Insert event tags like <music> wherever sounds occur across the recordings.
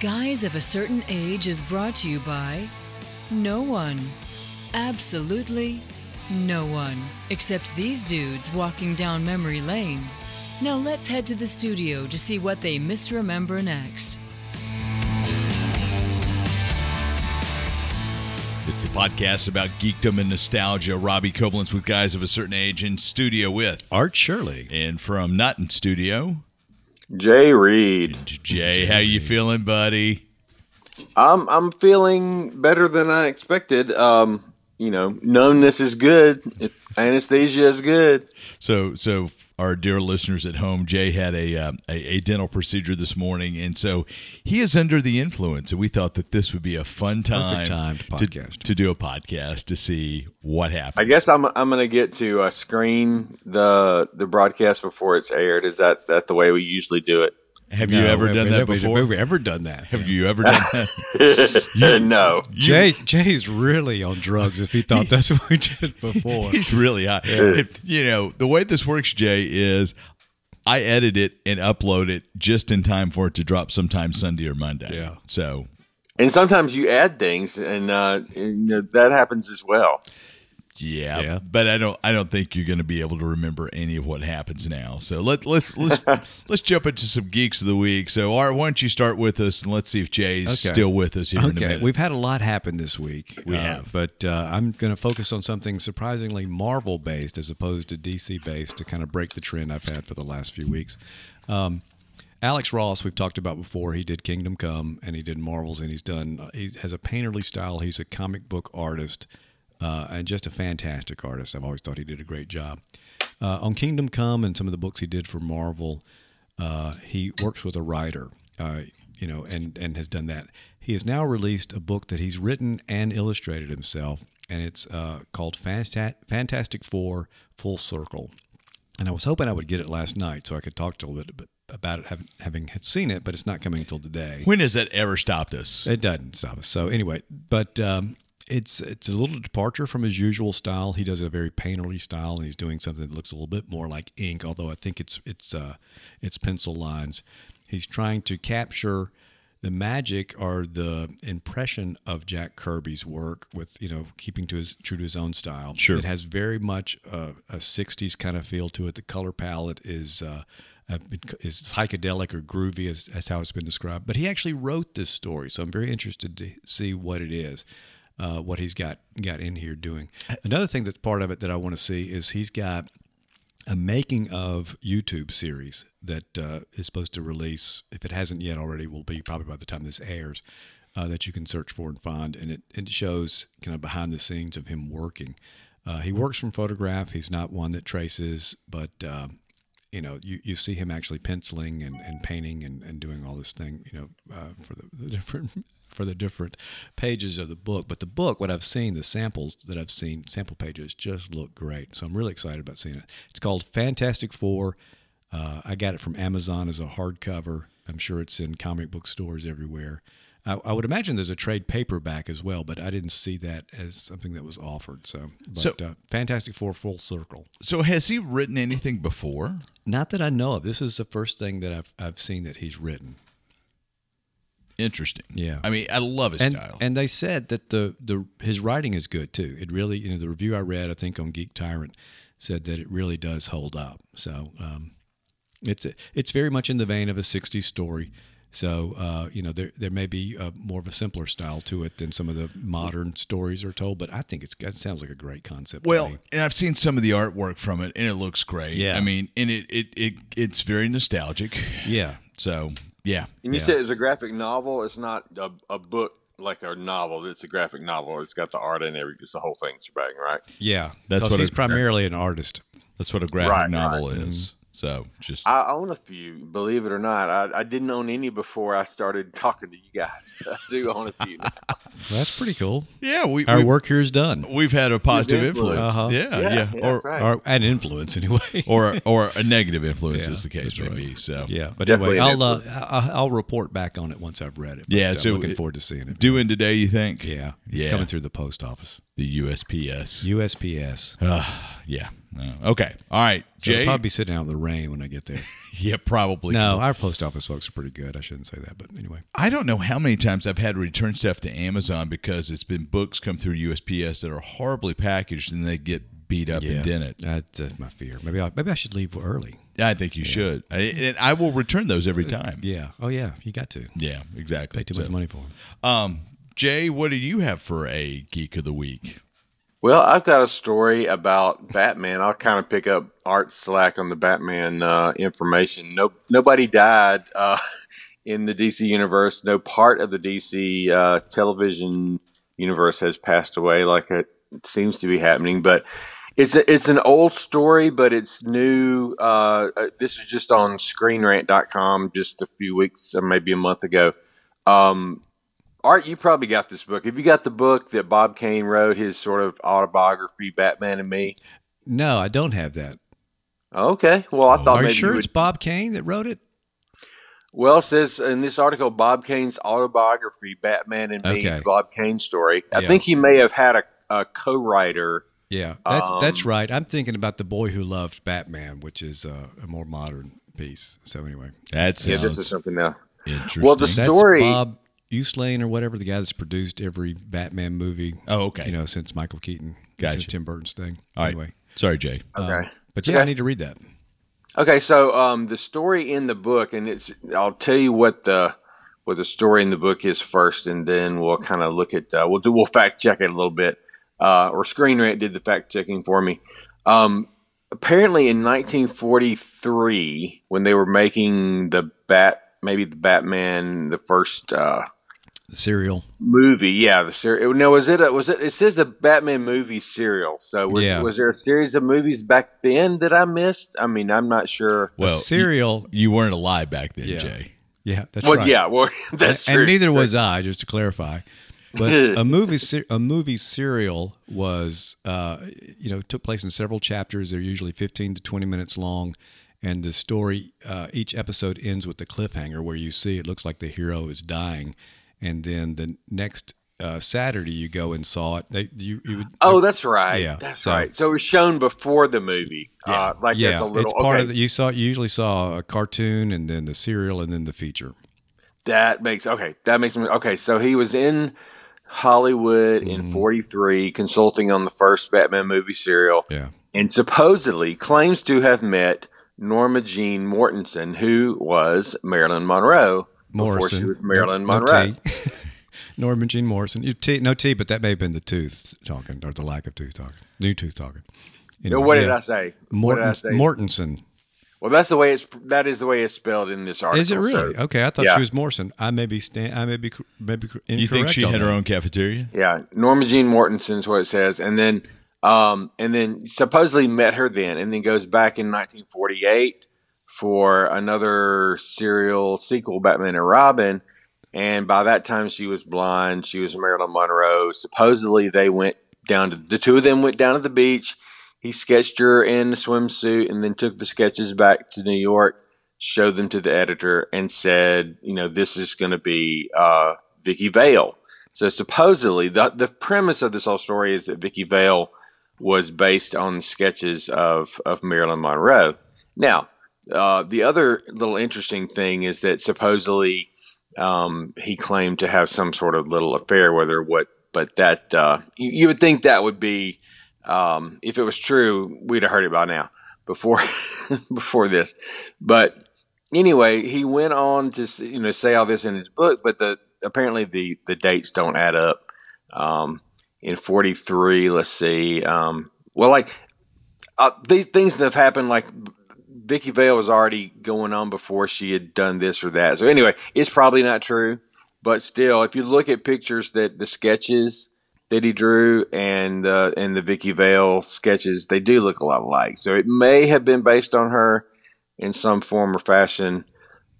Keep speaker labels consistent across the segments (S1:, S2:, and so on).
S1: Guys of a Certain Age is brought to you by no one. Absolutely no one. Except these dudes walking down memory lane. Now let's head to the studio to see what they misremember next.
S2: It's the podcast about geekdom and nostalgia. Robbie Koblenz with guys of a certain age in studio with
S3: Art Shirley.
S2: and from not in studio.
S4: Jay Reed.
S2: Jay, how you feeling, buddy?
S4: I'm I'm feeling better than I expected. Um, you know, numbness is good. Anesthesia is good.
S2: So, so our dear listeners at home, Jay had a, uh, a a dental procedure this morning, and so he is under the influence. And we thought that this would be a fun time,
S3: time to podcast.
S2: to, do a podcast to see what happens.
S4: I guess I'm I'm gonna get to uh, screen the the broadcast before it's aired. Is that that the way we usually do it?
S2: Have you ever done that before?
S3: Have we ever done that?
S2: Have you ever <laughs> done that? <laughs>
S4: no.
S3: Jay Jay's really on drugs if he thought that's what we did before. <laughs>
S2: He's really high. If- you know, the way this works, Jay, is I edit it and upload it just in time for it to drop sometime Sunday or Monday.
S3: Yeah.
S2: So
S4: And sometimes you add things, and, uh, and you know, that happens as well.
S2: Yeah,
S3: Yeah.
S2: but I don't I don't think you're going to be able to remember any of what happens now. So let let's let's <laughs> let's jump into some geeks of the week. So Art, why don't you start with us and let's see if Jay's
S3: Okay.
S2: still with us here in a
S3: Okay, we've had a lot happen this week.
S2: We
S3: uh,
S2: have.
S3: but uh, I'm going to focus on something surprisingly Marvel based as opposed to DC based to kind of break the trend I've had for the last few weeks. Um, Alex Ross, we've talked about before. He did Kingdom Come and he did Marvels, and he's done. He has a painterly style. He's a comic book artist uh, and just a fantastic artist. I've always thought he did a great job uh, on Kingdom Come and some of the books he did for Marvel. Uh, he works with a writer, uh, you know, and and has done that. He has now released a book that he's written and illustrated himself, and it's uh, called Fantastic Four: Full Circle. And I was hoping I would get it last night so I could talk to a little bit about it, having, having had seen it, but it's not coming until today.
S2: when has that ever stopped us?
S3: It doesn't stop us. So anyway, but um, it's it's a little departure from his usual style. He does a very painterly style, and he's doing something that looks a little bit more like ink. Although I think it's it's uh, it's pencil lines. He's trying to capture the magic or the impression of Jack Kirby's work with you know keeping to his true to his own style.
S2: Sure.
S3: it has very much uh, a '60s kind of feel to it. The color palette is. Uh, uh, is psychedelic or groovy, as, as how it's been described. But he actually wrote this story, so I'm very interested to see what it is, uh, what he's got got in here doing. Another thing that's part of it that I want to see is he's got a making of YouTube series that uh, is supposed to release. If it hasn't yet already, will be probably by the time this airs. Uh, that you can search for and find, and it, it shows kind of behind the scenes of him working. Uh, he works from photograph. He's not one that traces, but uh, you know, you, you see him actually penciling and, and painting and, and doing all this thing, you know, uh, for the, the <laughs> different for the different pages of the book. But the book, what I've seen, the samples that I've seen, sample pages just look great. So I'm really excited about seeing it. It's called Fantastic Four. Uh, I got it from Amazon as a hardcover. I'm sure it's in comic book stores everywhere. I, I would imagine there's a trade paperback as well, but I didn't see that as something that was offered. So, but,
S2: So-
S3: uh, Fantastic Four Full Circle.
S2: so has he written anything before?
S3: Not that I know of. This is the first thing that I've I've seen that he's written.
S2: Interesting.
S3: Yeah.
S2: I mean, I love his
S3: And
S2: style.
S3: and they said that the the his writing is good too. It really you know the review I read I think on Geek Tyrant said that it really does hold up. So um, it's it's very much in the vein of a '60s story. So uh, you know there there may be uh more of a simpler style to it than some of the modern stories are told, but I think it's it sounds like a great concept. to
S2: Well,
S3: me.
S2: and I've seen some of the artwork from it, and it looks great.
S3: Yeah.
S2: I mean, and it it, it it's very nostalgic.
S3: yeah,
S2: So yeah,
S4: And you
S3: Yeah.
S4: said it's a graphic novel. It's not a, a book like a novel. It's a graphic novel. It's got the art and everything. It's the whole thing shebang, right?
S3: yeah,
S2: that's what
S3: he's
S2: a-
S3: primarily an artist.
S2: that's what a graphic
S4: Right,
S2: novel
S4: right.
S2: is. So just
S4: I own a few, believe it or not. I, I didn't own any before I started talking to you guys. <laughs> I do own a few now.
S3: That's pretty cool.
S2: yeah, we
S3: Our
S2: we-
S3: work here is done.
S2: We've had a positive
S4: influence.
S2: influence.
S3: Uh-huh.
S2: Yeah, yeah,
S4: Yeah,
S2: or
S4: that's right.
S3: Or an influence <laughs> anyway.
S2: or or a negative influence,
S3: Yeah,
S2: as the case
S3: that's
S2: may
S3: right.
S2: be. So
S3: Yeah, but
S4: Definitely
S3: anyway, I'll, uh, I'll I'll report back on it once I've read it. But,
S2: Yeah, so
S3: looking
S2: it-
S3: forward to seeing it.
S2: doing today, you think?
S3: yeah, it's
S2: yeah.
S3: coming through the post office.
S2: The USPS.
S3: USPS.
S2: yeah. Uh, okay. All right.
S3: So I'll
S2: Jay.
S3: probably be sitting out in the rain when I get there. <laughs>
S2: yeah, probably.
S3: no, our post office folks are pretty good. I shouldn't say that, but anyway.
S2: I don't know how many times I've had to return stuff to Amazon because it's been books come through USPS that are horribly packaged and they get beat up and dented.
S3: That's uh, my fear. Maybe I, maybe I should leave early.
S2: I think you should. I, and I will return those every time.
S3: Yeah. Oh yeah. You got to
S2: Yeah, exactly.
S3: pay too
S2: So,
S3: much money for them.
S2: Um, Jay, what do you have for a geek of the week?
S4: Well, I've got a story about Batman. I'll kind of pick up Art slack on the Batman uh, information. No, nobody died uh, <laughs> in the DC universe. No part of the DC uh, television universe has passed away, like it seems to be happening. But it's a, it's an old story, but it's new. Uh, uh, this is just on ScreenRant.com just a few weeks or maybe a month ago. Um, Art, you probably got this book. Have you got the book that Bob Kane wrote, his sort of autobiography, Batman and Me?
S3: No, I don't have that.
S4: Okay. Well, I thought
S3: Are you
S4: maybe
S3: sure
S4: you
S3: it's. Bob Kane that wrote it?
S4: Well, it says in this article, Bob Kane's autobiography, Batman and Me,
S3: Okay.
S4: the Bob Kane story. I
S3: Yeah.
S4: think he may have had a, a co-writer.
S3: Yeah, that's that's
S4: Um,
S3: right. I'm thinking about the boy who loved Batman, which is uh, a more modern piece. So anyway,
S2: that's
S4: Yeah, this is something else.
S2: interesting.
S4: Well, the
S3: that's
S4: story.
S3: Bob Uslan or whatever the guy that's produced every Batman movie.
S2: Oh, okay.
S3: You know, since Michael Keaton,
S2: Gotcha.
S3: since Tim Burton's thing.
S2: All right.
S3: Anyway,
S2: Sorry, Jay.
S4: Okay.
S3: but yeah, I need to read that.
S4: Okay, so um, the story in the book, and it's I'll tell you what the what the story in the book is first, and then we'll kind of look at uh, we'll do we'll fact check it a little bit. Uh, or Screen Rant did the fact checking for me. Um, apparently, in 1943, when they were making the Bat, maybe the Batman, the first uh,
S3: The serial.
S4: movie, yeah, the serial. No, was it? A, was it? It says the Batman movie serial. So was,
S3: Yeah.
S4: was there a series of movies back then that I missed? I mean, I'm not sure.
S3: Well,
S2: Well,
S3: serial.
S2: You weren't alive back then,
S3: Yeah.
S2: Jay.
S3: yeah, that's
S4: Well,
S3: right.
S4: yeah, well, <laughs> that's
S3: and
S4: true.
S3: neither was I, just to clarify. But <laughs> a movie, a movie serial was, uh, you know, took place in several chapters. They're usually fifteen to twenty minutes long, and the story, uh, each episode ends with the cliffhanger where you see it looks like the hero is dying, and then the next uh, Saturday you go and saw it. They, you, you would,
S4: Oh, that's right.
S3: Yeah,
S4: that's
S3: so-
S4: right. So it was shown before the movie. Uh, like
S3: yeah,
S4: a little.
S3: it's part
S4: okay,
S3: of the. You saw, you usually saw a cartoon and then the serial and then the feature.
S4: that makes okay. That makes me okay. So he was in Hollywood
S3: Mm-hmm.
S4: in '43, consulting on the first Batman movie serial,
S3: Yeah.
S4: and supposedly claims to have met Norma Jean Mortensen, who was Marilyn Monroe before
S3: Morrison.
S4: she was Marilyn
S3: No- no
S4: Monroe.
S3: T. <laughs> Norman Jean Morrison. You T, no T, but that may have been the tooth talking or the lack of tooth talking. New tooth talking. Anyway,
S4: what did. I say? What did I
S3: Morton,
S4: say?
S3: Mortensen.
S4: well, that's the way it's. That is the way it's spelled in this article.
S3: Is it really?
S4: so-
S3: okay, I thought
S4: yeah.
S3: she was Morrison. I may be stand, I may be maybe.
S2: You think she
S3: on
S2: had her own cafeteria?
S4: Yeah, Norma Jean Mortensen is what it says, and then um, and then supposedly met her then, and then goes back in 1948 for another serial sequel, Batman and Robin, and by that time she was blind. She was Marilyn Monroe. Supposedly they went down to the two of them went down to the beach. He sketched her in the swimsuit, and then took the sketches back to New York, showed them to the editor, and said, you know, this is going to be uh, Vicki Vale. So supposedly, the the premise of this whole story is that Vicki Vale was based on sketches of of Marilyn Monroe. Now, uh, the other little interesting thing is that supposedly um, he claimed to have some sort of little affair with her. What, but that uh, you, you would think that would be um, if it was true, we'd have heard it by now before <laughs> before this. But anyway, he went on to you know say all this in his book, but the apparently the the dates don't add up. Um, in forty three, let's see. Um, well, like uh, these things that have happened, like Vicki Vale was already going on before she had done this or that. So anyway, it's probably not true, but still, if you look at pictures that the sketches that he drew and uh, and the Vicki Vale sketches, they do look a lot alike. So it may have been based on her in some form or fashion,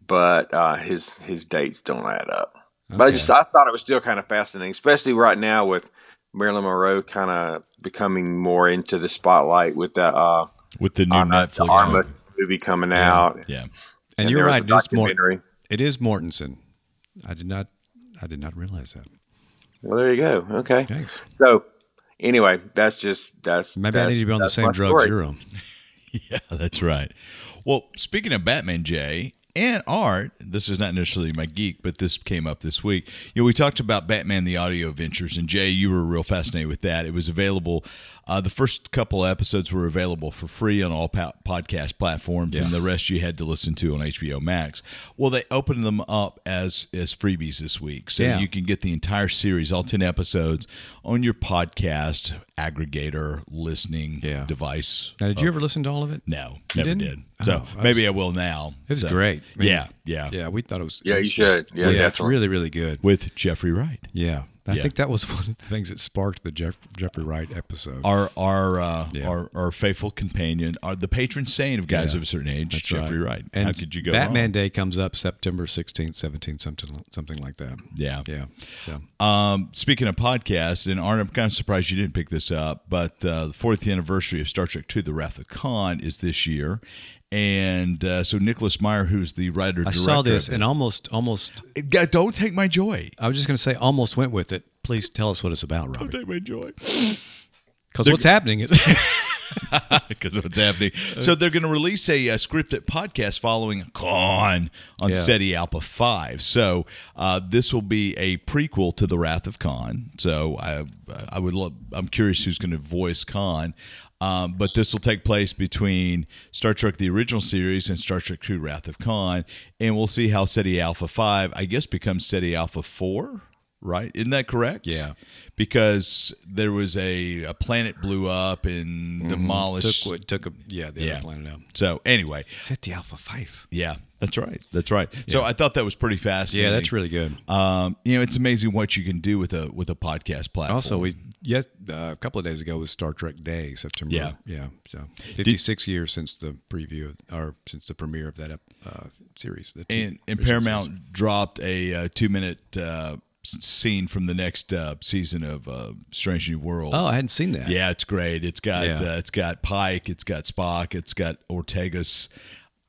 S4: but uh, his his dates don't add up. But I just I thought it was still kind of fascinating, especially right now with Marilyn Monroe kind of becoming more into the spotlight with the uh,
S2: With the new Netflix.
S4: Movie coming out.
S2: Yeah.
S3: And,
S4: And
S3: you're right. It is, Mort- it is Mortensen. I did not. I did not realize that.
S4: Well, there you go. Okay.
S3: Thanks.
S4: So, anyway, that's just that's
S3: Maybe I need to be on the same drugs
S4: story.
S3: you're <laughs> on.
S2: Yeah, that's right. Well, speaking of Batman, Jay and art, this is not necessarily my geek, but this came up this week. You know, we talked about Batman: The Audio Adventures, and Jay, you were real fascinated with that. It was available. Uh, the first couple of episodes were available for free on all po- podcast platforms, and the rest you had to listen to on HBO Max. Well, they opened them up as as freebies this week, so
S3: Yeah.
S2: you can get the entire series, all ten episodes, on your podcast aggregator listening
S3: Yeah.
S2: device.
S3: Now, did you ever listen to all of it?
S2: No, never
S3: didn't?
S2: did. Oh, so
S3: Oh,
S2: maybe I will now.
S3: It was
S2: So,
S3: great. I
S2: yeah, yeah,
S3: Yeah, we thought it was.
S4: Yeah, you should. Yeah,
S3: Yeah, it's really, really good.
S2: With Jeffrey Wright.
S3: Yeah. I
S2: Yeah.
S3: think that was <laughs> one of the things that sparked the Jeff, Jeffrey Wright episode.
S2: Our our uh,
S3: Yeah.
S2: our our faithful companion, our the patron saint of guys
S3: Yeah.
S2: of a certain age,
S3: That's
S2: Jeffrey
S3: right.
S2: Wright.
S3: And
S2: How could you go
S3: Batman
S2: wrong?
S3: Day comes up September 16th, 17th, something something like that.
S2: Yeah.
S3: Yeah. So
S2: Um, speaking of podcasts, and Arn, I'm kind of surprised you didn't pick this up, but uh, the 40th anniversary of Star Trek II: The Wrath of Khan is this year, and uh, so Nicholas Meyer, who's the writer,
S3: I saw this and almost almost
S2: it, don't take my joy.
S3: I was just going to say almost went with it. Please tell us what it's about, Robbie.
S2: Take my joy.
S3: Because what's happening is <laughs>
S2: because of what's happening. So they're going to release a, uh scripted podcast following Khan on
S3: Yeah.
S2: Ceti Alpha Five. So uh, this will be a prequel to the Wrath of Khan. So I I would love. I'm curious who's going to voice Khan. Um, but this will take place between Star Trek the original series and Star Trek II Wrath of Khan, and we'll see how Ceti Alpha Five, I guess, becomes Ceti Alpha Four. Right? Isn't that correct?
S3: Yeah.
S2: Because there was a, a planet blew up and demolished
S3: took took a yeah the
S2: yeah.
S3: other planet out.
S2: So anyway,
S3: Ceti Alpha Five.
S2: yeah, that's right. That's right. So I thought that was pretty fascinating.
S3: Yeah, that's really good.
S2: Um, you know, it's amazing what you can do with a with a podcast platform.
S3: Also, we yes uh, a couple of days ago was Star Trek Day, September.
S2: Yeah.
S3: yeah. So fifty six years since the preview or since the premiere of that uh, series.
S2: And, and Paramount dropped a, uh two minute uh, scene from the next uh, season of uh, Strange New Worlds.
S3: Oh, I hadn't seen that.
S2: Yeah, it's great. It's got
S3: Yeah.
S2: uh, it's got Pike, it's got Spock, it's got Ortegas.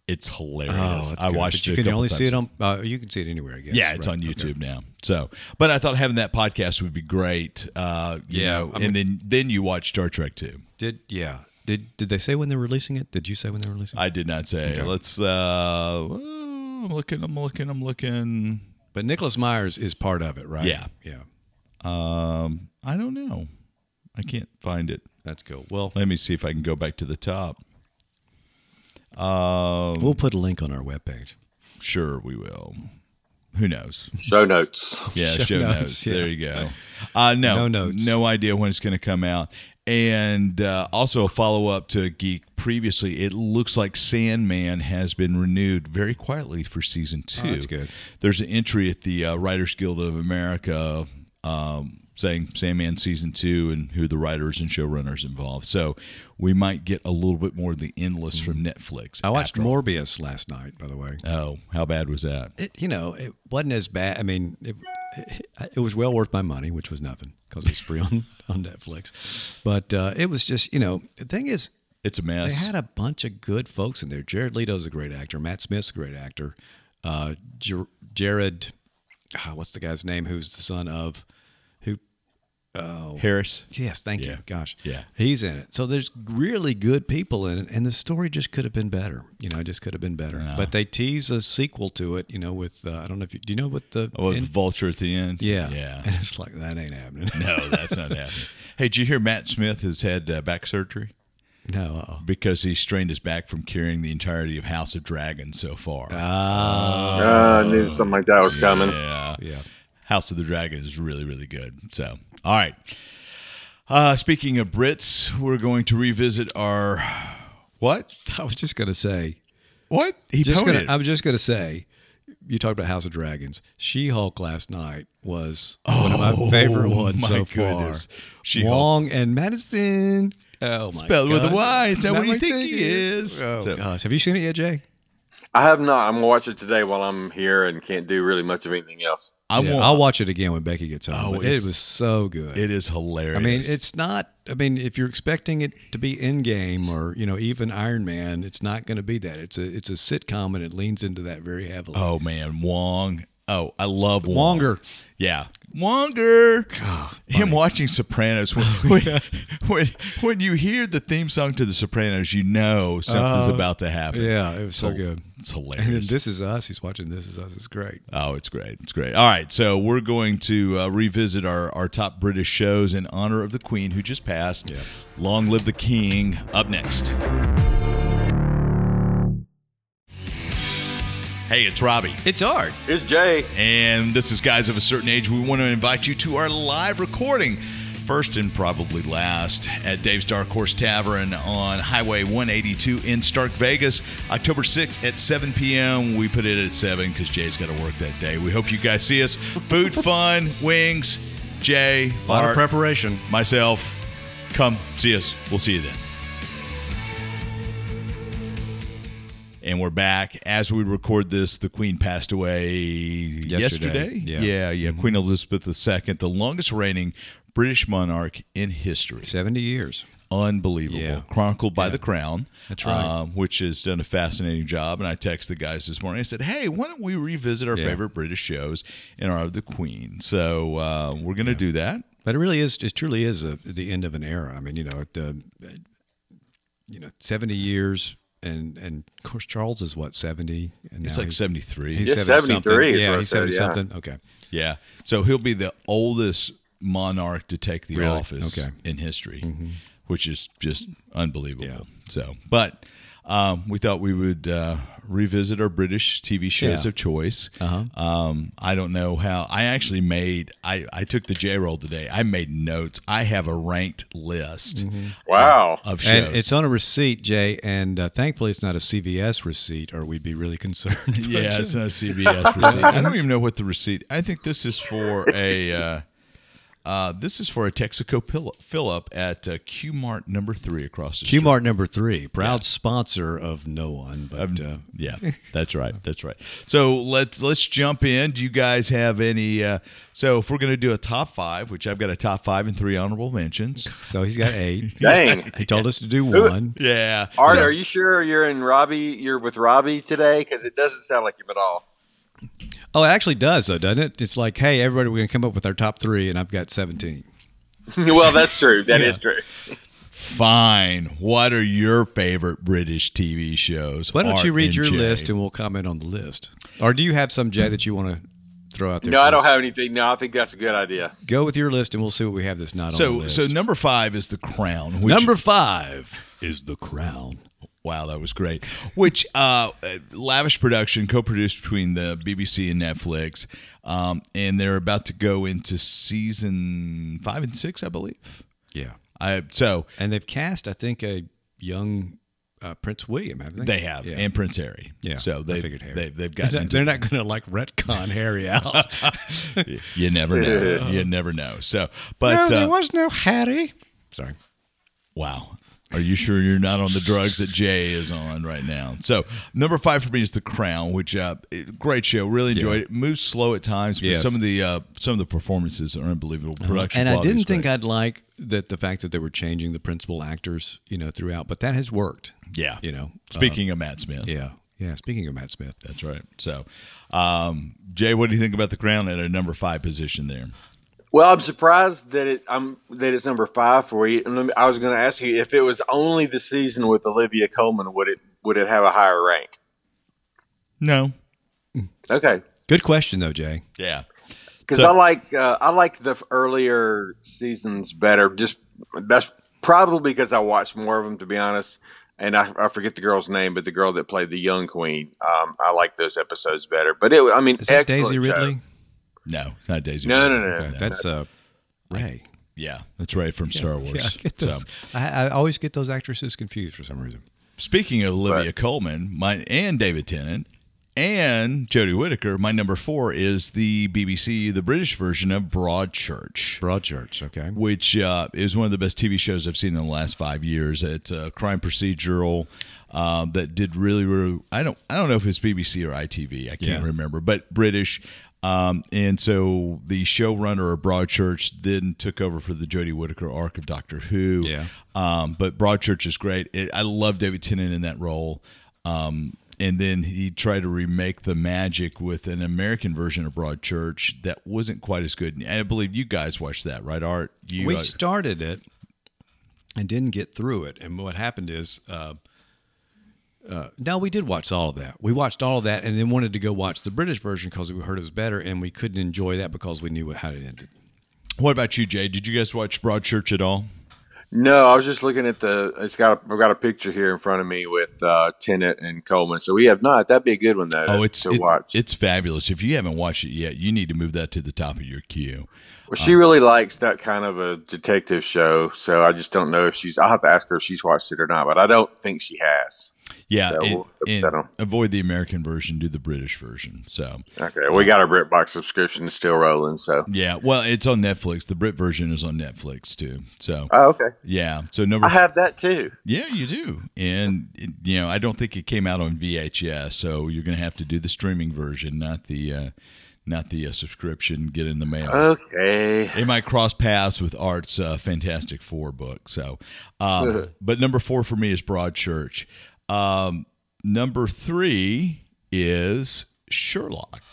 S2: It's hilarious.
S3: Oh,
S2: I
S3: good.
S2: watched
S3: But you
S2: it. a
S3: can only see it on. Uh, you can see it anywhere, I guess.
S2: Yeah, it's
S3: right?
S2: on
S3: Okay.
S2: YouTube now. So, but I thought having that podcast would be great. Uh, you
S3: Yeah,
S2: know,
S3: I mean-
S2: and then then you watch Star Trek too.
S3: Did yeah? Did did they say when they're releasing it? Did you say when they're releasing? it?
S2: I did not say.
S3: Okay.
S2: Let's. Uh, well, I'm looking. I'm looking. I'm looking.
S3: But Nicholas Myers is part of it, right?
S2: Yeah.
S3: yeah.
S2: Um, I don't know. I can't find it.
S3: That's cool. Well,
S2: Let me see if I can go back to the top. Um,
S3: we'll put a link on our webpage.
S2: sure we will. Who knows?
S4: Show notes.
S2: Yeah, <laughs>
S3: Show
S2: show,
S3: notes,
S2: notes.
S3: yeah.
S2: There you go. Uh, no,
S3: No notes.
S2: No idea when it's going to come out. And uh, also a follow up to Geek previously. It looks like Sandman has been renewed very quietly for season two.
S3: Oh, that's good.
S2: There's an entry at the uh, Writers Guild of America um, saying Sandman season two and who the writers and showrunners involved. So we might get a little bit more of the endless from Netflix.
S3: I watched
S2: after all.
S3: Morbius last night, by the way.
S2: Oh, how bad was that?
S3: It, you know, it wasn't as bad. I mean, it, it, it was well worth my money, which was nothing because it was free on, <laughs> on Netflix. But uh, it was just, you know, the thing is,
S2: It's a mess.
S3: they had a bunch of good folks in there. Jared Leto's a great actor. Matt Smith's a great actor. Uh, Jer- Jared, ah, what's the guy's name? Who's the son of? Oh,
S2: Harris.
S3: Yes, thank
S2: Yeah.
S3: you. Gosh,
S2: Yeah.
S3: he's in it. So there's really good people in it, and the story just could have been better. You know, it just could have been better. But they tease a sequel to it. You know, with uh, I don't know if you do you know what the
S2: Oh, with
S3: end-
S2: Vulture at the end.
S3: yeah
S2: yeah. <laughs>
S3: and it's like that ain't happening. <laughs>
S2: No, that's not happening. Hey, did you hear Matt Smith has had uh, back surgery
S3: no, uh-uh.
S2: because he strained his back from carrying the entirety of House of Dragons so far?
S3: Ah,
S4: Uh, I knew something like that was coming.
S2: yeah,
S3: yeah.
S2: House of the Dragon is really, really good. So, all right. Uh, speaking of Brits, we're going to revisit our what? <laughs>
S3: I was just gonna say,
S2: What? He
S3: just gonna. I was just gonna say, you talked about House of Dragons. She Hulk last night was one of my favorite ones
S2: my
S3: so
S2: goodness.
S3: far.
S2: She-Hulk.
S3: Wong and Madisynn. Oh my god.
S2: Spelled with a Y. God. Is that what you think he is?
S3: Oh
S2: So-
S3: gosh, have you seen it yet, Jay?
S4: I have not. I'm gonna watch it today while I'm here and can't do really much of anything else.
S2: I
S3: Yeah,
S2: won't-
S3: I'll watch it again when Becky gets home.
S2: Oh,
S3: but it was so good.
S2: It is hilarious.
S3: I mean, it's not. I mean, if you're expecting it to be Endgame or you know even Iron Man, it's not going to be that. It's a it's a sitcom and it leans into that very heavily.
S2: Oh man, Wong. Oh, I love Wong.
S3: Wonger.
S2: Yeah. Wonger. Him watching Sopranos. When, when, <laughs> when, when you hear the theme song to The Sopranos, you know something's
S3: Uh,
S2: about to happen.
S3: Yeah, it was so
S2: hil-
S3: good.
S2: It's hilarious.
S3: And then. This Is Us. He's watching This Is Us. It's great.
S2: Oh, it's great. It's great. All right. So we're going to uh, revisit our, our top British shows in honor of the Queen who just passed.
S3: Yeah.
S2: Long live the King. Up next. Hey, it's Robbie.
S3: It's art.
S4: It's Jay.
S2: And this is Guys of a Certain Age. We want to invite you to our live recording, first and probably last, at Dave's Dark Horse Tavern on Highway 182 in Stark, Vegas, October 6th at 7 p.m. We put it at 7 because Jay's got to work that day. We hope you guys see us. Food, <laughs> fun, wings, Jay,
S3: A lot
S2: Art,
S3: of preparation.
S2: myself. Come see us. We'll see you then. And we're back. As we record this, the Queen passed away yesterday.
S3: Yesterday, yeah.
S2: yeah, yeah. Queen Elizabeth II, the longest reigning British monarch in history.
S3: 70 years.
S2: Unbelievable.
S3: Yeah.
S2: Chronicled by the Crown.
S3: That's right.
S2: Um, which has done a fascinating job. And I texted the guys this morning. I said, hey, why don't we revisit our
S3: Yeah.
S2: favorite British shows in honor of the Queen? So uh, we're going to do that.
S3: But it really is. It truly is a, the end of an era. I mean, you know, uh, you know, seventy years, and and of course Charles is what seventy, and
S2: It's like 73.
S3: he's
S4: Yeah,
S3: 70
S4: 73
S3: something. Yeah, he's
S4: I said,
S3: seventy
S4: yeah.
S3: something. Okay,
S2: Yeah. So he'll be the oldest monarch to take the
S3: Really?
S2: office
S3: Okay.
S2: in history, mm-hmm. which is just unbelievable.
S3: Yeah.
S2: So, but um, we thought we would uh, revisit our British TV shows
S3: Yeah.
S2: of choice.
S3: Uh-huh.
S2: Um, I don't know how. I actually made. I I took the J roll today. I made notes. I have a ranked list
S4: Wow.
S2: of shows.
S3: and it's on a receipt, Jay, and uh, thankfully it's not a CVS receipt, or we'd be really <laughs> concerned.
S2: Yeah, it's not a CBS receipt. I don't <laughs> even know what the receipt. I think this is for a. Uh, this is for a Texaco fill- fill up at uh, Q Mart number three across the street.
S3: Mart number three, proud sponsor of no one, but uh,
S2: Yeah, <laughs> that's right. That's right. So let's let's jump in. Do you guys have any? Uh, so if we're going to do a top five, which I've got a top five and three honorable mentions. <laughs>
S3: so he's got eight. <laughs>
S4: Dang.
S3: He told us to do one.
S2: Yeah.
S4: Art,
S2: So-
S4: are you sure you're in Robbie? You're with Robbie today? Because it doesn't sound like him at all.
S3: Oh, it actually does, though, doesn't it? It's like, hey, everybody, we're going to come up with our top three, and I've got 17. <laughs>
S4: well, that's true. That is
S3: Yeah.
S4: true.
S2: Fine. What are your favorite British TV shows?
S3: Why don't
S2: Art
S3: you read your
S2: Jay?
S3: list and we'll comment on the list? Or do you have some, Jay, that you want to throw out there?
S4: No, I don't have anything. No, I think that's a good idea.
S3: Go with your list, and we'll see what we have that's not on the
S2: So
S3: list.
S2: so number five is The Crown. Which,
S3: Number five is The Crown.
S2: Wow, that was great. Which uh, lavish production, co-produced between the BBC and Netflix, um, and they're about to go into season five and six, I believe.
S3: Yeah.
S2: I so
S3: And they've cast, I think, a young uh, Prince William, haven't they?
S2: they have
S3: Yeah.
S2: and Prince Harry.
S3: Yeah,
S2: so
S3: I
S2: they
S3: figured Harry.
S2: they they've
S3: They're not, <laughs>
S2: into
S3: they're not going to like retcon Harry out. <laughs>
S2: You never know. you never know. So, but
S3: no, there
S2: uh,
S3: was no Harry. Sorry.
S2: wow. Are you sure you're not on the drugs that Jay is on right now? So, number five for me is The Crown, which uh, great show. Really enjoyed
S3: Yeah.
S2: it. Moves slow at times, but
S3: Yes.
S2: some of the uh, some of the performances are unbelievable. Production
S3: and I didn't think. I'd like that the fact that they were changing the principal actors, you know, throughout, but that has worked.
S2: Yeah.
S3: You know,
S2: Speaking of Matt Smith,
S3: Yeah, yeah. Speaking of Matt Smith,
S2: that's right. So, um, Jay, what do you think about The Crown at a number five position there?
S4: Well, I'm surprised that it I'm that it's number five for you. And let me, I was going to ask you if it was only the season with Olivia Colman, would it would it have a higher rank?
S2: No.
S4: Okay,
S3: good question though, Jay.
S2: Yeah.
S4: because
S2: So-
S4: I like uh, I like the earlier seasons better. Just that's probably because I watched more of them, to be honest. And I, I forget the girl's name, but the girl that played the young queen, um, I like those episodes better. But it, I mean,
S3: Is that
S4: excellent
S3: Daisy
S4: show.
S3: Ridley?
S2: No, it's not Daisy.
S4: No,
S2: Ridley.
S4: no, no, no.
S3: Okay, that's uh, Rey.
S2: Yeah, that's Rey from Star Wars.
S3: Yeah, I, get
S2: So-
S3: I, I always get those actresses confused for some reason.
S2: Speaking of Olivia Colman, my and David Tennant and Jodie Whittaker, my number four is the BBC, the British version of Broadchurch,
S3: Broadchurch, okay.
S2: which uh, is one of the best TV shows I've seen in the last five years. It's a crime procedural uh, that did really, really. I don't, I don't know if it's BBC or ITV. I can't
S3: Yeah.
S2: remember, but British. Um, and so the showrunner of Broadchurch then took over for the Jodie Whittaker arc of Doctor Who.
S3: Yeah.
S2: Um, but Broadchurch is great. It, I love David Tennant in that role. Um, and then he tried to remake the magic with an American version of Broadchurch that wasn't quite as good. And I believe you guys watched that, right, Art? You,
S3: we
S2: uh,
S3: started it and didn't get through it. And what happened is, uh, uh, no, we did watch all of that. We watched all of that and then wanted to go watch the British version because we heard it was better, and we couldn't enjoy that because we knew how it ended.
S2: what about you, Jay? Did you guys watch Broadchurch at all?
S4: No, I was just looking at the. It's got. A, I've got a picture here in front of me with uh, Tennant and Colman. So we have not. That'd be a good one though.
S2: Oh,
S4: to-
S2: it's
S4: to
S2: it-
S4: watch.
S2: it's fabulous. If you haven't watched it yet, you need to move that to the top of your queue.
S4: well, she really likes that kind of a detective show. So I just don't know if she's. I'll have to ask her if she's watched it or not. But I don't think she has.
S2: Yeah,
S4: So we'll
S2: and avoid the American version, do the British version. So
S4: Okay, we got our BritBox subscription still rolling. So.
S2: yeah, well, it's on Netflix. The Brit version is on Netflix too. So
S4: Oh, okay.
S2: yeah, so number
S4: I have that too.
S2: Yeah, you do. And, you know, I don't think it came out on VHS, so you're going to have to do the streaming version, not the uh, not the uh, subscription, get in the mail.
S4: Okay.
S2: it might cross paths with Art's uh, Fantastic Four book. So, um, <laughs> but number four for me is Broadchurch. Um, number three is Sherlock.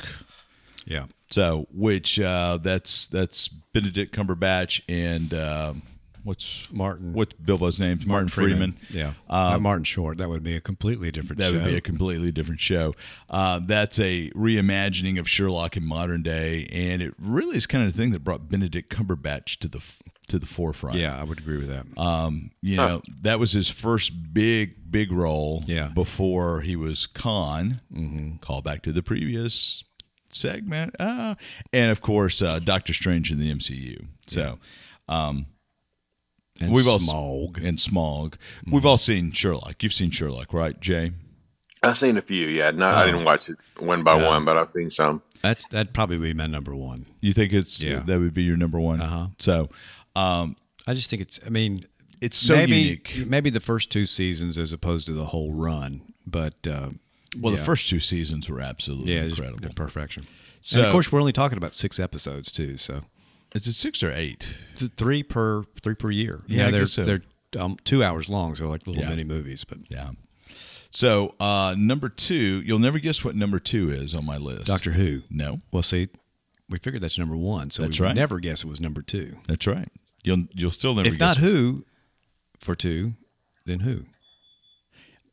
S3: Yeah.
S2: So, which uh, that's that's Benedict Cumberbatch and um, what's
S3: Martin.
S2: what's Bilbo's name? Martin, Freeman.
S3: Yeah. Not Martin Short. That would be a completely different show.
S2: That
S3: show.
S2: would be a completely different show. Uh, that's a reimagining of Sherlock in modern day, and it really is kind of the thing that brought Benedict Cumberbatch to the to the forefront.
S3: yeah, I would agree with that.
S2: Um, you know, that was his first big, big role.
S3: Yeah.
S2: Before he was Khan. Mm-hmm. Call back to the previous segment. Uh, and of course, uh, Doctor Strange in the MCU. So.
S3: and
S2: We've all
S3: Smaug.
S2: and Smaug. We've all seen Sherlock. You've seen Sherlock, right, Jay?
S4: I've seen a few. Yeah, not. I didn't watch it one by one, but I've seen some.
S3: That's that'd probably be my number one.
S2: You think it's
S3: Yeah.
S2: that would be your number one?
S3: Uh-huh.
S2: So, um,
S3: I just think it's. I mean,
S2: It's so
S3: maybe,
S2: unique.
S3: Maybe the first two seasons as opposed to the whole run, but uh,
S2: well,
S3: yeah.
S2: the first two seasons were absolutely
S3: yeah,
S2: incredible.
S3: perfection.
S2: So-
S3: and of course, we're only talking about six episodes too, so
S2: Is it six or eight?
S3: th- three per three per year.
S2: Yeah, I
S3: they're
S2: so.
S3: they're um, two hours long, so like little
S2: Yeah.
S3: mini movies. But
S2: Yeah. So uh, number two, you'll never guess what number two is on my list.
S3: Doctor Who.
S2: No,
S3: Well, see, we figured that's number one, so
S2: That's
S3: we
S2: right.
S3: never guess it was number two.
S2: that's right. You'll you'll still never.
S3: If not Who, for two, then who?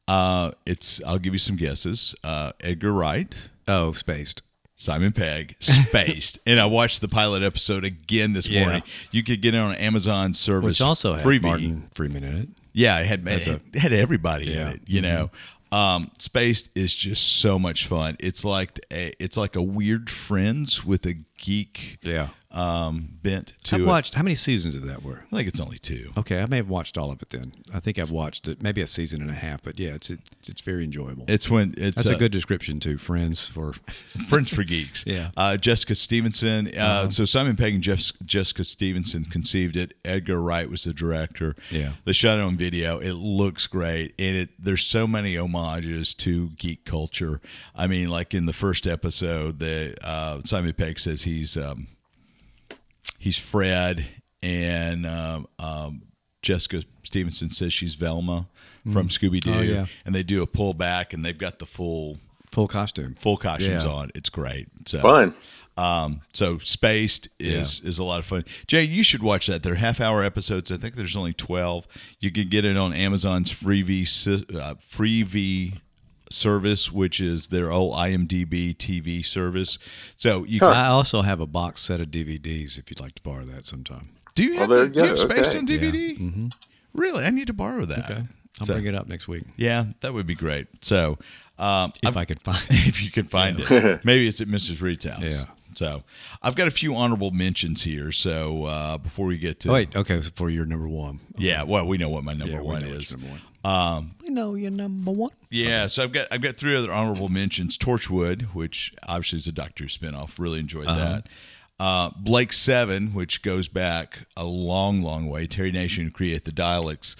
S2: uh, it's. I'll give you some guesses. Uh, Edgar Wright,
S3: Oh, spaced.
S2: Simon Pegg, Spaced, <laughs> and I watched the pilot episode again this
S3: Yeah.
S2: morning. You could get it on Amazon service,
S3: Which also had
S2: freebie.
S3: Martin Freeman in it.
S2: Yeah, it had it
S3: a-
S2: had everybody
S3: Yeah. Mm-hmm.
S2: in it. You know, um, Spaced is just so much fun. It's like a, it's like a weird Friends with a geek
S3: Yeah.
S2: Um, bent to
S3: I've
S2: it.
S3: watched how many seasons of that were?
S2: I think it's only two.
S3: Okay, I may have watched all of it then. I think I've watched it, maybe a season and a half, but yeah, it's it's, it's very enjoyable.
S2: It's when it's
S3: That's
S2: uh,
S3: a good description too. Friends for <laughs>
S2: Friends for Geeks. <laughs>
S3: Yeah. Uh-huh.
S2: Uh, Jessica Stevenson. Uh, So Simon Pegg and Jeff, Jessica Stevenson conceived it. Edgar Wright was the director.
S3: Yeah.
S2: They shot it on video. It looks great, and it there's so many homages to geek culture. I mean, like in the first episode, the uh, Simon Pegg says he's um, he's Fred, and um, um, Jessica Stevenson says she's Velma from Scooby Doo.
S3: Oh, yeah.
S2: And they do a pullback, and they've got the full
S3: full costume.
S2: full costumes
S3: Yeah.
S2: on. It's great. So
S4: Fun.
S2: Um, so Spaced is is a lot of fun. Jay, you should watch that. They're half hour episodes. I think there's only twelve. You can get it on Amazon's Freevee sy- uh, Freevee service, which is their old IMDb TV service. So you can,
S3: I also have a box set of DVDs if you'd like to borrow that sometime.
S2: do you have,
S4: Well, there
S2: the- you
S4: you
S2: have
S4: go.
S2: Spaced
S4: Okay.
S2: on DVD? Really, I need to borrow that.
S3: Okay. I'll
S2: So-
S3: bring it up next week
S2: Yeah, that would be great. So um,
S3: if I can find <laughs>
S2: if you can find it. Maybe it's at Mrs. Reed's house.
S3: Yeah.
S2: So I've got a few honorable mentions here. So uh, before we get to
S3: Oh, wait, okay, for your number one.
S2: yeah, well, we know what my number
S3: Yeah,
S2: one is.
S3: number one.
S2: Um,
S3: We know you're number one.
S2: yeah, so I've got I've got three other honorable mentions. Torchwood, which obviously is a Doctor Who spinoff. Really enjoyed
S3: Uh-huh.
S2: that. Uh, Blake Seven, which goes back a long, long way. Terry Nation created the Daleks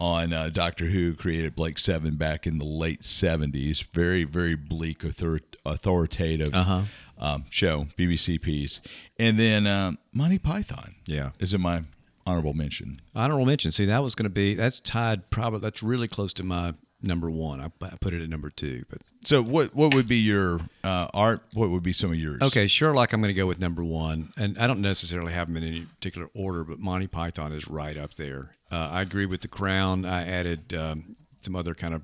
S2: on uh, Doctor Who, created Blake Seven back in the late seventies. Very, very bleak, author- authoritative
S3: Uh-huh.
S2: um, show, BBC piece. And then um, Monty Python.
S3: Yeah.
S2: is in my honorable mention.
S3: Honorable mention. See, that was going to be that's tied. Probably that's really close to my number one. I, I put it at number two, but
S2: So what what would be your uh, art? What would be some of yours?
S3: Okay, Sherlock, I'm going to go with number one. And I don't necessarily have them in any particular order, but Monty Python is right up there. Uh, I agree with The Crown. I added um, some other kind of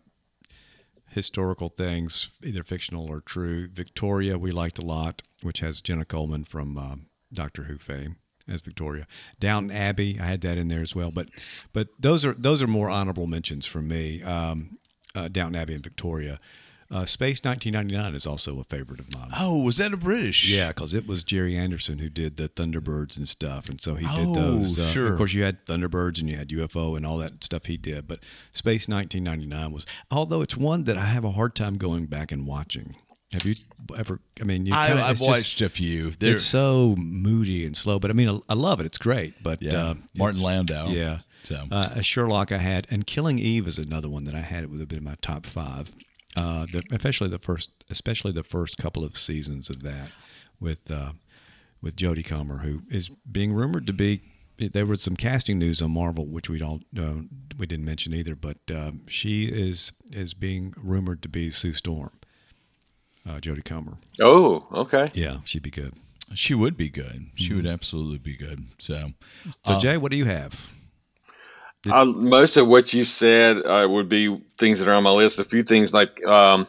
S3: historical things, either fictional or true. Victoria, we liked a lot, which has Jenna Coleman from um, Doctor Who fame as Victoria. Downton Abbey, I had that in there as well. But but those are those are more honorable mentions for me. Um, uh, Downton Abbey and Victoria. Uh, Space 1999 is also a favorite of mine.
S2: Oh, was that a British?
S3: Yeah, because it was Gerry Anderson who did the Thunderbirds and stuff, and so he did
S2: Oh,
S3: those. Uh,
S2: sure.
S3: Of course, you had Thunderbirds and you had UFO and all that stuff he did, but Space 1999 was. Although it's one that I have a hard time going back and watching. Have you ever? I mean, you
S2: I,
S3: kinda,
S2: I've
S3: it's just-
S2: watched a few. They're,
S3: it's so moody and slow, but I mean, I, I love it. It's great, but
S2: yeah,
S3: uh,
S2: Martin Landau.
S3: Yeah.
S2: So
S3: Uh, a Sherlock I had, and Killing Eve is another one that I had. It would have been my top five. Uh, the, especially the first, especially the first couple of seasons of that, with uh, with Jodie Comer, who is being rumored to be. There was some casting news on Marvel, which we don't uh, we didn't mention either, but um, she is is being rumored to be Sue Storm. Uh, Jodie Comer.
S4: Oh, okay.
S3: Yeah, she'd be good.
S2: she would be good. She
S3: Mm-hmm.
S2: would absolutely be good. So
S3: So Jay, what do you have?
S4: Uh, most of what you said uh, would be things that are on my list. A few things like, um,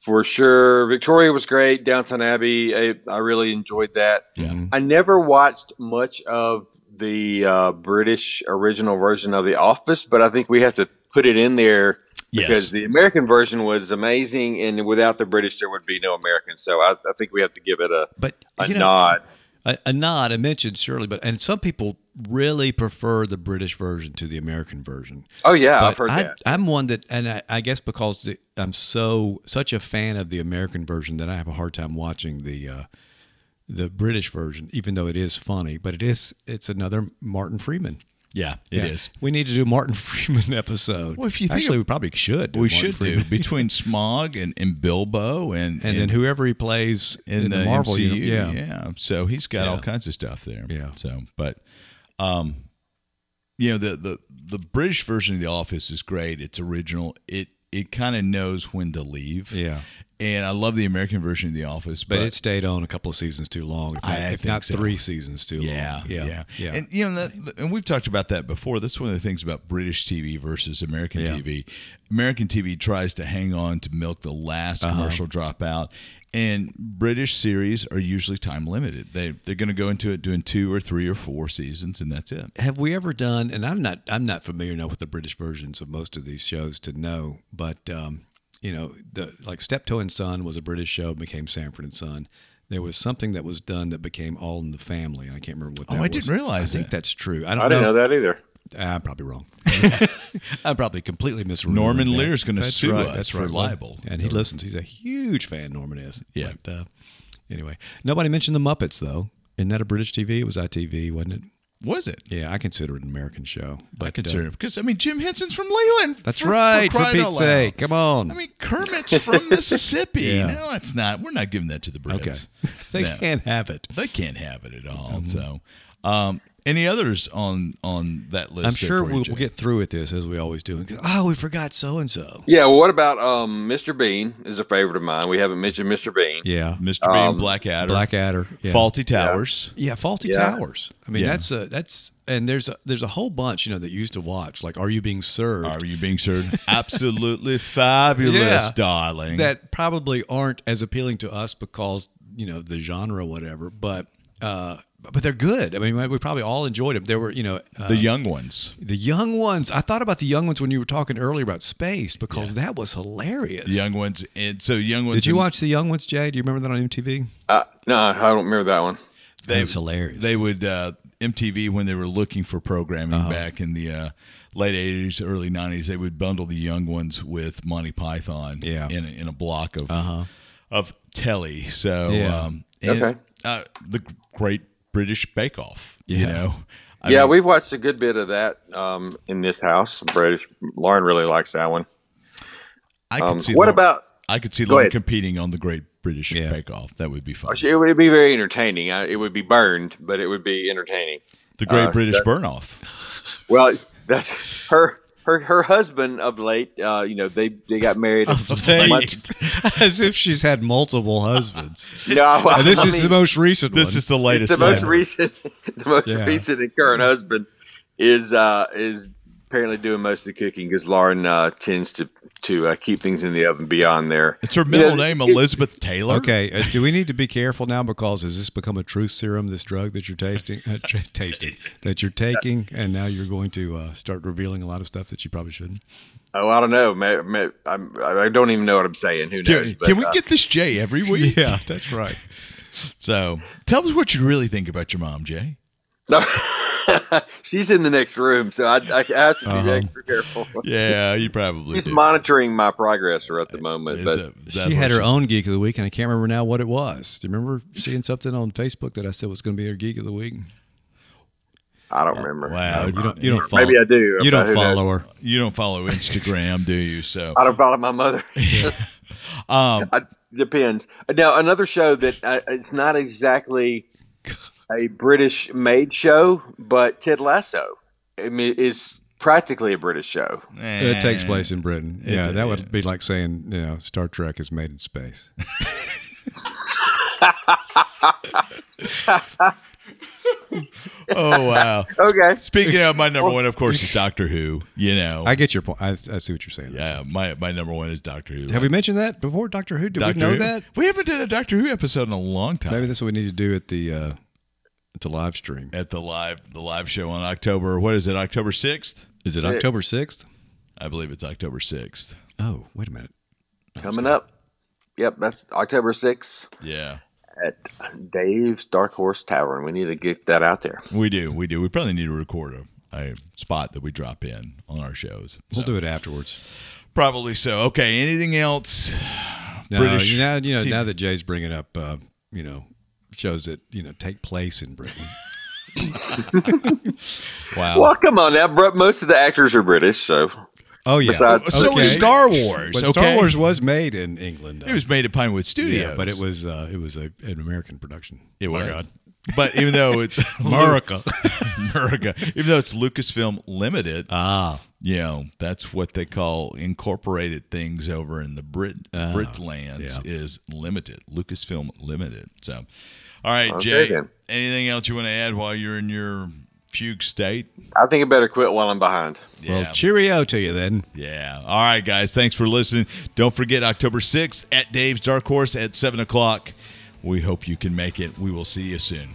S4: for sure, Victoria was great. Downton Abbey, I, I really enjoyed that. Yeah. I never watched much of the uh, British original version of The Office, but I think we have to put it in there
S2: Yes.
S4: because the American version was amazing, and without the British, there would be no American. So I, I think we have to give it a,
S3: But
S4: a
S3: know,
S4: nod.
S3: a, a nod. I mentioned Shirley, but and some people really prefer the British version to the American version.
S4: Oh yeah,
S3: But
S4: I've heard
S3: I,
S4: that.
S3: I'm one that, and I, I guess because the, I'm so such a fan of the American version that I have a hard time watching the uh, the British version, even though it is funny. But it is it's another Martin Freeman.
S2: Yeah, it is.
S3: We need to do a Martin <laughs> Freeman episode.
S2: Well, if you think
S3: actually,
S2: of-
S3: we probably should. do
S2: We
S3: Martin
S2: should
S3: Freeman.
S2: do between Smaug and, and Bilbo and
S3: and, then whoever he plays
S2: in,
S3: in,
S2: the,
S3: the, Marvel,
S2: MCU.
S3: yeah.
S2: yeah. So he's got all kinds of stuff there.
S3: Yeah.
S2: So, but, um, you know, the the the British version of The Office is great. It's original. It it kind of knows when to leave.
S3: Yeah.
S2: And I love the American version of The Office,
S3: But,
S2: but,
S3: it stayed on a couple of seasons too long. If
S2: I
S3: not, if
S2: think
S3: not
S2: so.
S3: three seasons too
S2: yeah,
S3: long.
S2: yeah,
S3: yeah,
S2: And you know, that, and we've talked about that before. That's one of the things about British TV versus American
S3: Yeah.
S2: TV. American TV tries to hang on to milk the last
S3: Uh-huh.
S2: commercial dropout, and British series are usually time limited. They they're going to go into it doing two or three or four seasons, and that's it.
S3: Have we ever done? And I'm not. I'm not familiar enough with the British versions of most of these shows to know. But um, you know, the like Steptoe and Son was a British show, became Sanford and Son. There was something that was done that became All in the Family. and I can't remember what.
S2: Oh,
S3: that
S2: I
S3: was.
S2: didn't realize
S3: I think
S2: that.
S3: that's true. I don't
S4: I didn't know that either.
S3: I'm probably wrong. <laughs> <laughs> I'm probably completely misremembering.
S2: Norman
S3: that.
S2: Lear's gonna
S3: That's
S2: sue
S3: right,
S2: us
S3: that's
S2: for
S3: right.
S2: libel.
S3: and he listens. He's a huge fan. Norman is.
S2: Yeah.
S3: But, uh, anyway, nobody mentioned the Muppets though. Isn't that a British TV? It was ITV, wasn't it?
S2: Was it?
S3: Yeah, I consider it an American show. But
S2: I
S3: uh,
S2: consider it because I mean Jim Henson's from Leland.
S3: that's
S2: for-
S3: right. For,
S2: out
S3: Pete's sake, come on.
S2: I mean Kermit's from <laughs> Mississippi.
S3: Yeah.
S2: No, it's not. We're not giving that to the Brits.
S3: okay, <laughs> they
S2: No.
S3: can't have it.
S2: They can't have it at all.
S3: Mm-hmm.
S2: So, um, any others on on that list?
S3: I'm sure
S2: you,
S3: we'll, we'll get through with this as we always do. Oh, we forgot so and so.
S4: Yeah. Well, what about um, Mr. Bean? Is a favorite of mine. We haven't mentioned Mr. Bean.
S3: Yeah,
S2: Mr. Bean,
S4: Um,
S2: Blackadder,
S3: Blackadder. Yeah.
S2: Fawlty Towers.
S3: Yeah, Fawlty
S4: Yeah.
S3: Towers. I mean,
S2: Yeah.
S3: that's a that's and there's a there's a whole bunch you know that you used to watch. Like, Are You Being Served?
S2: Are you being served? Absolutely <laughs> fabulous,
S3: Yeah.
S2: darling.
S3: that probably aren't as appealing to us because you know the genre, or whatever. But uh, but they're good. I mean, we probably all enjoyed them. There were you know uh,
S2: the young ones.
S3: the young ones. I thought about the young ones when you were talking earlier about space because that was hilarious.
S2: The young ones. And so young ones.
S3: Did you
S2: and
S3: watch the young ones, Jay? Do you remember that on MTV?
S4: Uh, no, I don't remember that one.
S3: That was hilarious.
S2: They would uh, MTV when they were looking for programming
S3: Uh-huh.
S2: back in the uh, late '80s, early '90s. They would bundle the young ones with Monty Python.
S3: Yeah. Uh-huh.
S2: in a, in a block of of telly. So
S3: Yeah.
S2: um, and,
S4: Okay.
S2: uh, the Great British Bake Off. You
S3: Yeah.
S2: know. I
S4: yeah,
S2: mean,
S4: we've watched a good bit of that um, in this house. British. Lauren really likes that one.
S2: I could
S4: Um,
S2: see.
S4: what
S2: Lauren-
S4: about?
S2: I could see Lauren
S4: ahead.
S2: competing on the Great British
S3: Yeah.
S2: Bake Off. That would be fun.
S4: It would be very entertaining. I, it would be burned, but it would be entertaining.
S2: The Great
S4: Uh,
S2: British
S4: that's-
S2: Burn Off.
S4: Well, that's her. Her her husband of late, uh, you know, they they got married. <laughs>
S3: As if she's had multiple husbands. <laughs>
S4: no, I-
S3: this
S4: I
S3: is
S4: mean,
S3: the most recent
S2: This
S3: one.
S2: is the latest.
S4: the most
S2: one.
S4: recent, <laughs> the most
S3: Yeah.
S4: recent and current husband is uh, is apparently doing most of the cooking because Lauren uh, tends to to uh, keep things in the oven beyond there.
S2: It's her middle
S4: You know,
S2: name,
S4: it-
S2: Elizabeth Taylor.
S3: Okay, uh, do we need to be careful now because has this become a truth serum? This drug that you're tasting, uh, tra- tasting that you're taking, and now you're going to uh, start revealing a lot of stuff that you probably shouldn't.
S4: Oh, I don't know. May, may, I'm, I don't even know what I'm saying. Who knows?
S2: Can,
S4: But,
S2: can we
S4: uh,
S2: get this Jay every <laughs> week?
S3: Yeah, that's right.
S2: So tell us what you really think about your mom, Jay. <laughs>
S4: No, <laughs> she's in the next room, so I, I have to be
S3: Uh-huh.
S4: extra careful.
S2: Yeah, <laughs> you probably.
S4: She's
S2: do.
S4: monitoring my progress at the moment.
S2: Is
S4: But
S2: that- is that
S3: She had her own geek of the week, and I can't remember now what it was. Do you remember seeing something on Facebook that I said was going to be her geek of the week?
S4: I don't remember.
S2: Wow,
S3: you don't. You don't follow.
S4: Maybe I do.
S3: You don't
S4: who knows?
S3: follow her.
S2: You don't follow Instagram, do you? So
S4: I don't follow my mother. <laughs>
S2: um,
S4: I, depends. Now another show that uh, it's not exactly a British made show, but Ted Lasso I mean, is practically a British show.
S3: It takes
S2: eh,
S3: place in Britain.
S2: It-
S3: Yeah, that would be like saying, you know, Star Trek is made in space. <laughs>
S2: Oh wow.
S4: Okay.
S2: Speaking of my number one, of course, is Doctor Who. You know,
S3: I get your point. I, I see what you're saying.
S2: yeah, my my number one is Doctor Who.
S3: Have we mentioned that before, Doctor Who? Did
S2: Doctor
S3: we know
S2: Who?
S3: that?
S2: We haven't done a Doctor Who episode in a long time.
S3: Maybe that's what we need to do at the uh, at the live stream.
S2: At the live the live show on October, what is it? October sixth?
S3: Is it October sixth?
S2: I believe it's October sixth.
S3: Oh, wait a minute.
S4: Coming up. Yep, that's October 6th
S2: Yeah,
S4: at Dave's Dark Horse Tavern. We need to get that out there.
S2: we do. We do. We probably need to record a, a spot that we drop in on our shows.
S3: We'll
S2: So,
S3: do it afterwards.
S2: Probably so. Okay. Anything else?
S3: No,
S2: British
S3: you know, you know
S2: TV.
S3: now that Jay's bringing up, uh, you know, shows that you know take place in Britain. <laughs>
S2: Wow.
S4: Well, come on now. bro. Most of the actors are British, so
S3: Oh yeah.
S4: Besides-
S2: So
S3: Okay.
S2: was Star Wars.
S3: But
S2: okay?
S3: Star Wars was made in England.
S2: It was made at Pinewood Studios.
S3: yeah, but it was uh, it was a, an American production.
S2: It
S3: My
S2: was.
S3: God.
S2: But even though it's <laughs>
S3: America. <laughs>
S2: America, even though it's Lucasfilm Limited,
S3: ah,
S2: you know that's what they call incorporated things over in the Brit Britlands
S3: Ah, yeah.
S2: is limited. Lucasfilm Limited. So, all right,
S4: Okay,
S2: Jay.
S4: then.
S2: Anything else you want to add while you're in your fugue state?
S4: I think I better quit while I'm behind.
S2: Yeah.
S3: well, cheerio to you then.
S2: Yeah. All right, guys. Thanks for listening. Don't forget October 6th at Dave's Dark Horse at 7 o'clock. We hope you can make it. We will see you soon.